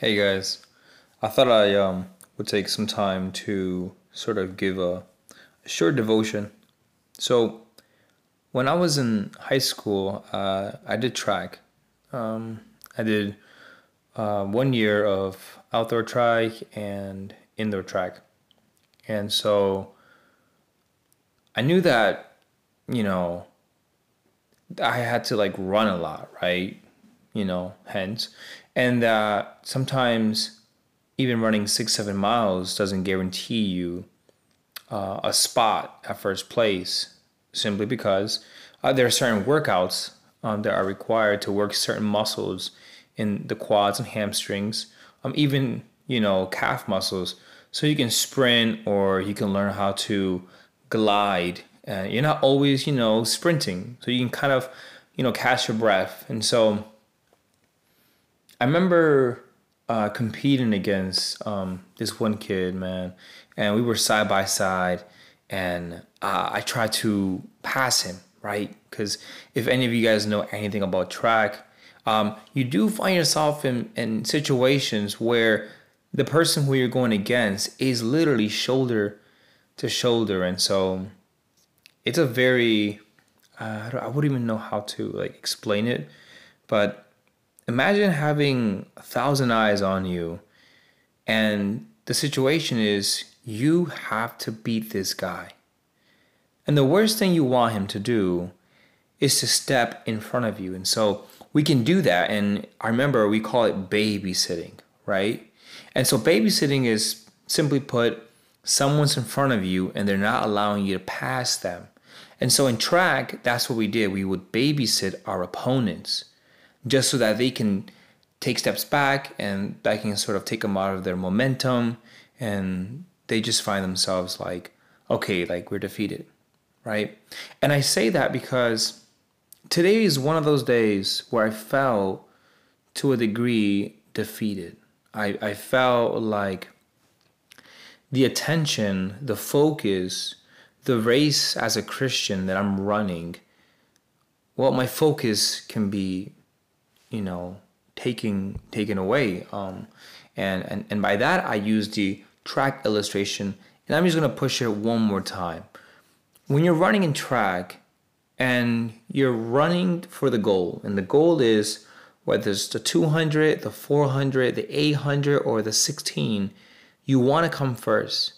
Hey guys, I thought I um, would take some time to sort of give a, a short devotion. So, when I was in high school, uh, I did track. Um, I did uh, one year of outdoor track and indoor track. And so I knew that, you know, I had to like run a lot, right? You know, hence. And uh, sometimes even running six, seven miles doesn't guarantee you uh, a spot at first place simply because uh, there are certain workouts um, that are required to work certain muscles in the quads and hamstrings, um, even, you know, calf muscles. So you can sprint or you can learn how to glide. Uh, you're not always, you know, sprinting. So you can kind of, you know, catch your breath. And so I remember uh, competing against um, this one kid, man, and we were side by side, and uh, I tried to pass him, right? Because if any of you guys know anything about track, um, you do find yourself in, in situations where the person who you're going against is literally shoulder to shoulder, and so it's a very uh, I wouldn't even know how to like explain it, but imagine having a thousand eyes on you, and the situation is you have to beat this guy. And the worst thing you want him to do is to step in front of you. And so we can do that. And I remember we call it babysitting, right? And so babysitting is simply put, someone's in front of you and they're not allowing you to pass them. And so in track, that's what we did. We would babysit our opponents just so that they can take steps back and that can sort of take them out of their momentum and they just find themselves like, okay, like we're defeated, right? And I say that because today is one of those days where I felt to a degree defeated. I, I felt like the attention, the focus, the race as a Christian that I'm running, well, my focus can be you know taking taken away um, and, and and by that i use the track illustration and i'm just to push it one more time. When you're running in track and you're running for the goal and the goal is whether it's the 200 the 400 the 800 or the 16 you want to come first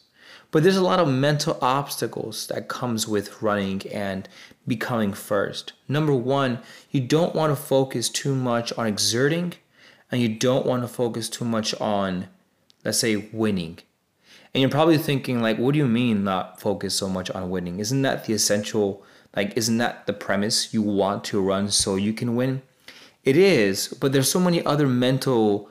but there's a lot of mental obstacles that comes with running and becoming first. Number 1, you don't want to focus too much on exerting and you don't want to focus too much on let's say winning. And you're probably thinking like what do you mean not focus so much on winning? Isn't that the essential like isn't that the premise you want to run so you can win? It is, but there's so many other mental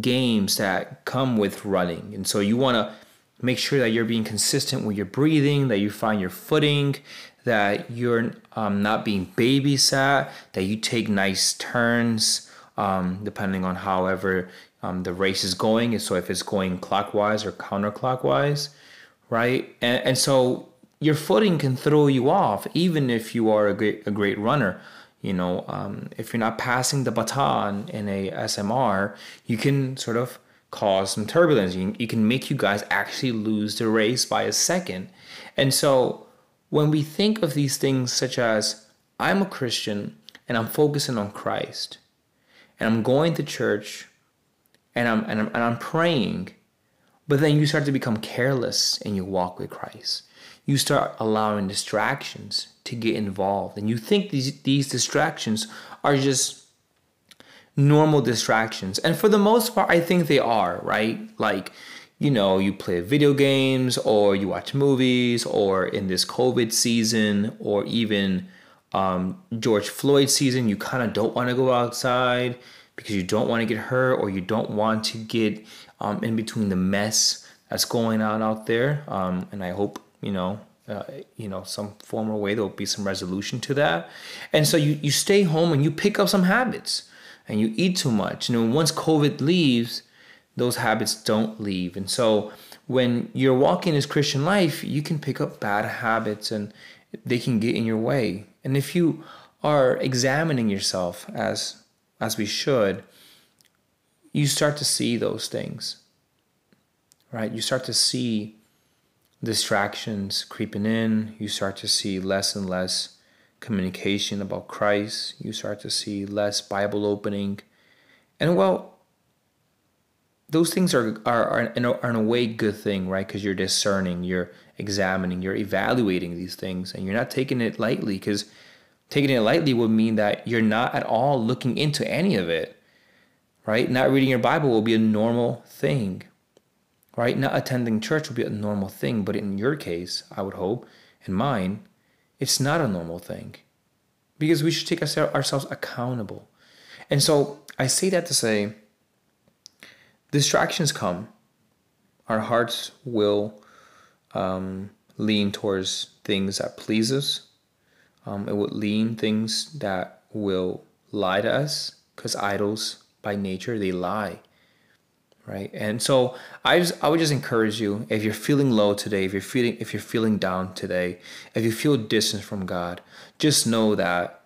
games that come with running. And so you want to make sure that you're being consistent with your breathing, that you find your footing, that you're um, not being babysat, that you take nice turns, um, depending on however um, the race is going. So if it's going clockwise or counterclockwise, right? And, and so your footing can throw you off, even if you are a great, a great runner. You know, um, if you're not passing the baton in a SMR, you can sort of cause some turbulence. You, you can make you guys actually lose the race by a second. And so when we think of these things such as I'm a Christian and I'm focusing on Christ and I'm going to church and I'm and I'm, and I'm praying, but then you start to become careless in your walk with Christ. You start allowing distractions to get involved and you think these these distractions are just normal distractions. And for the most part, I think they are, right? Like, you know, you play video games or you watch movies or in this COVID season or even um, George Floyd season, you kind of don't want to go outside because you don't want to get hurt or you don't want to get um, in between the mess that's going on out there. Um, and I hope, you know, uh, you know, some form or way there'll be some resolution to that. And so you, you stay home and you pick up some habits and you eat too much. You know, once COVID leaves, those habits don't leave. And so when you're walking this Christian life, you can pick up bad habits and they can get in your way. And if you are examining yourself as as we should, you start to see those things, right? You start to see distractions creeping in. You start to see less and less communication about Christ. You start to see less Bible opening. And well, those things are, are, are, in, a, are in a way good thing, right? Because you're discerning, you're examining, you're evaluating these things, and you're not taking it lightly. Because taking it lightly would mean that you're not at all looking into any of it right? Not reading your Bible will be a normal thing, right? Not attending church will be a normal thing, but in your case, I would hope, in mine, it's not a normal thing because we should take ourselves accountable. And so I say that to say distractions come, our hearts will um, lean towards things that please us. Um, it would lean things that will lie to us because idols by nature they lie right and so i just, i would just encourage you if you're feeling low today if you're feeling if you're feeling down today if you feel distant from god just know that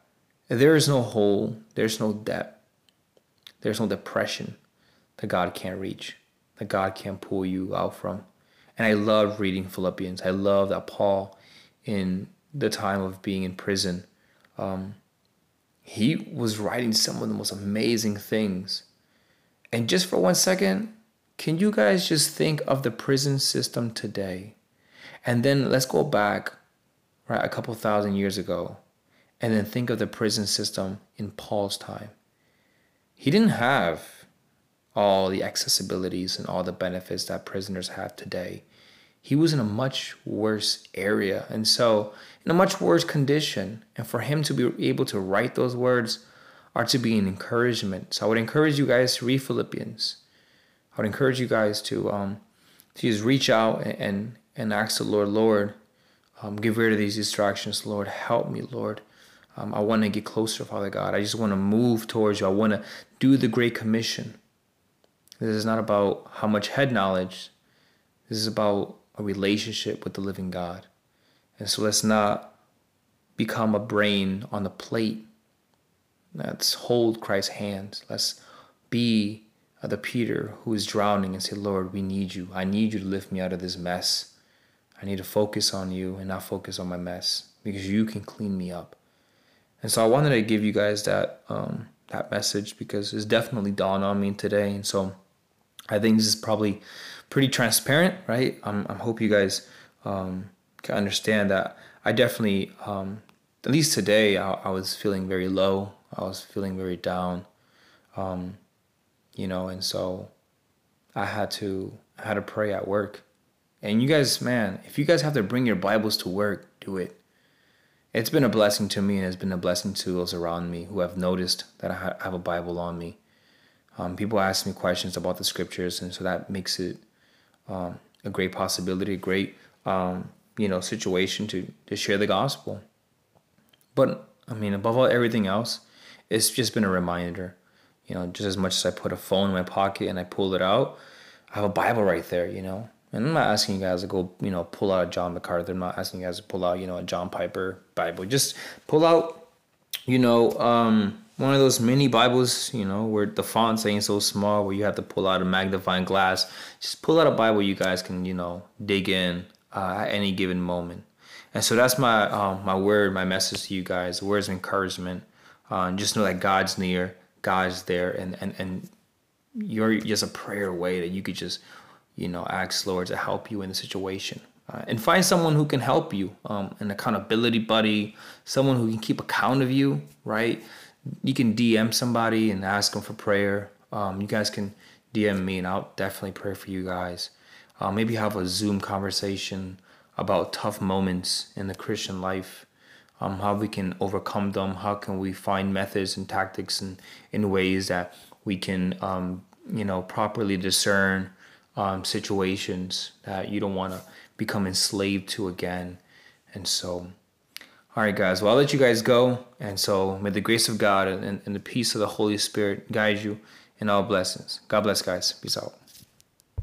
there is no hole there's no depth there's no depression that god can't reach that god can't pull you out from and i love reading philippians i love that paul in the time of being in prison um, he was writing some of the most amazing things. And just for one second, can you guys just think of the prison system today? And then let's go back, right, a couple thousand years ago, and then think of the prison system in Paul's time. He didn't have all the accessibilities and all the benefits that prisoners have today he was in a much worse area and so in a much worse condition and for him to be able to write those words are to be an encouragement. So i would encourage you guys to read philippians. I would encourage you guys to um to just reach out and and, and ask the lord lord um, give rid of these distractions. Lord help me lord. Um, i want to get closer father god. I just want to move towards you. I want to do the great commission. This is not about how much head knowledge. This is about a relationship with the living God. And so let's not become a brain on the plate. Let's hold Christ's hand. Let's be the Peter who is drowning and say, Lord, we need you. I need you to lift me out of this mess. I need to focus on you and not focus on my mess because you can clean me up. And so I wanted to give you guys that um, that message because it's definitely dawned on me today. And so I think this is probably pretty transparent, right? Um, I hope you guys um, can understand that. I definitely, um, at least today, I, I, was feeling very low. I was feeling very down, um, you know, and so I had to I had to pray at work. And you guys, man, if you guys have to bring your Bibles to work, do it. It's been a blessing to me, and it's been a blessing to those around me who have noticed that I have a Bible on me. Um, people ask me questions about the scriptures, and so that makes it um, a great possibility, a great um, you know situation to to share the gospel. But I mean, above all everything else, it's just been a reminder. You know, just as much as I put a phone in my pocket and I pull it out, I have a Bible right there. You know, and I'm not asking you guys to go, you know, pull out a John MacArthur. I'm not asking you guys to pull out, you know, a John Piper Bible. Just pull out, you know, um, one of those mini Bibles, you know, where the fonts ain't so small, where you have to pull out a magnifying glass. Just pull out a Bible you guys can, you know, dig in uh, at any given moment. And so that's my um, my word, my message to you guys. Words of encouragement. Uh, just know that God's near, God's there, and and and you're just a prayer away that you could just, you know, ask Lord to help you in the situation. Uh, and find someone who can help you, um, an accountability buddy, someone who can keep account of you, right? you can DM somebody and ask them for prayer. Um, you guys can DM me and I'll definitely pray for you guys. Uh, maybe have a Zoom conversation about tough moments in the Christian life, um, how we can overcome them, how can we find methods and tactics and in ways that we can, um, you know, properly discern um, situations that you don't want to become enslaved to again. And so, all right, guys. Well, I'll let you guys go. And so may the grace of God and, and the peace of the Holy Spirit guide you in all blessings. God bless, guys. Peace out.